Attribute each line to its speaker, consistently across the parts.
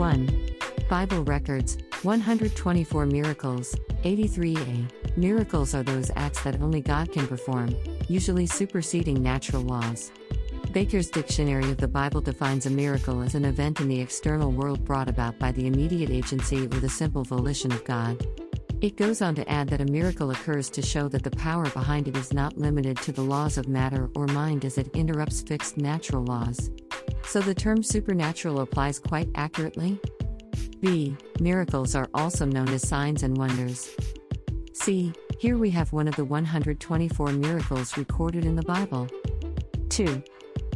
Speaker 1: 1. Bible records 124 miracles. 83a. Miracles are those acts that only God can perform, usually superseding natural laws. Baker's Dictionary of the Bible defines a miracle as an event in the external world brought about by the immediate agency or the simple volition of God. It goes on to add that a miracle occurs to show that the power behind it is not limited to the laws of matter or mind as it interrupts fixed natural laws. So the term supernatural applies quite accurately? B. Miracles are also known as signs and wonders. C. Here we have one of the 124 miracles recorded in the Bible. 2.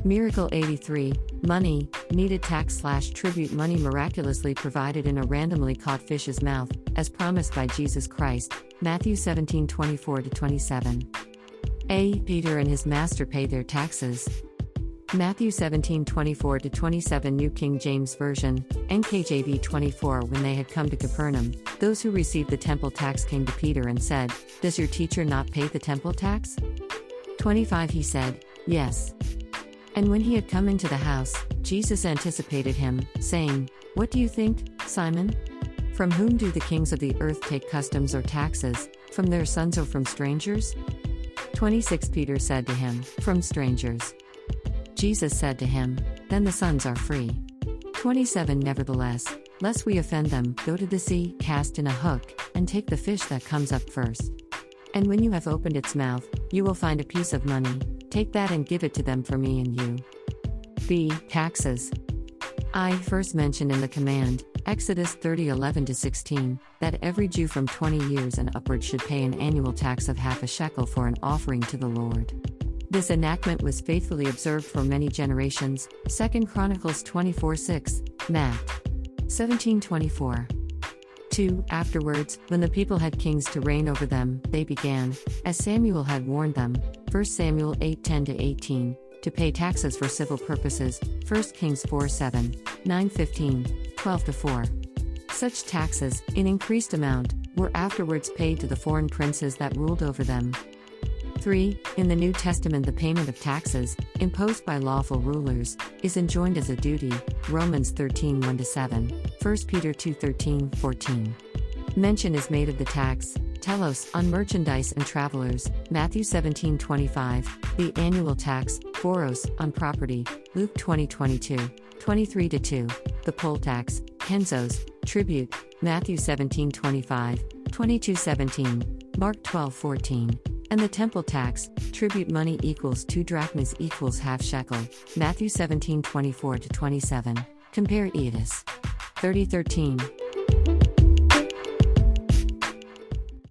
Speaker 1: Miracle 83 Money, needed tax slash tribute money miraculously provided in a randomly caught fish's mouth, as promised by Jesus Christ. Matthew 17 24 27. A. Peter and his master paid their taxes. Matthew 17 24 27 New King James Version, NKJV 24 When they had come to Capernaum, those who received the temple tax came to Peter and said, Does your teacher not pay the temple tax? 25 He said, Yes. And when he had come into the house, Jesus anticipated him, saying, What do you think, Simon? From whom do the kings of the earth take customs or taxes, from their sons or from strangers? 26 Peter said to him, From strangers. Jesus said to him, Then the sons are free. 27 Nevertheless, lest we offend them, go to the sea, cast in a hook, and take the fish that comes up first. And when you have opened its mouth, you will find a piece of money. Take that and give it to them for me and you. B. Taxes. I first mentioned in the command, Exodus 30 11 16, that every Jew from 20 years and upward should pay an annual tax of half a shekel for an offering to the Lord. This enactment was faithfully observed for many generations. 2 Chronicles 24 6, Matt. 1724. 2. Afterwards, when the people had kings to reign over them, they began, as Samuel had warned them, 1 Samuel 8 10 18, to pay taxes for civil purposes, 1 Kings 4 7, 9 15, 12 4. Such taxes, in increased amount, were afterwards paid to the foreign princes that ruled over them. 3. In the New Testament, the payment of taxes, imposed by lawful rulers, is enjoined as a duty. Romans 13 1 7, 1 Peter 2 13 14. Mention is made of the tax, telos, on merchandise and travelers, Matthew 17 25, the annual tax, phoros, on property, Luke 20 22, 23 2, the poll tax, penzos, tribute, Matthew 17 25, 22 17, Mark 12 14. And the temple tax, tribute money equals 2 drachmas equals half shekel, Matthew 17 24 27. Compare Edis. 3013.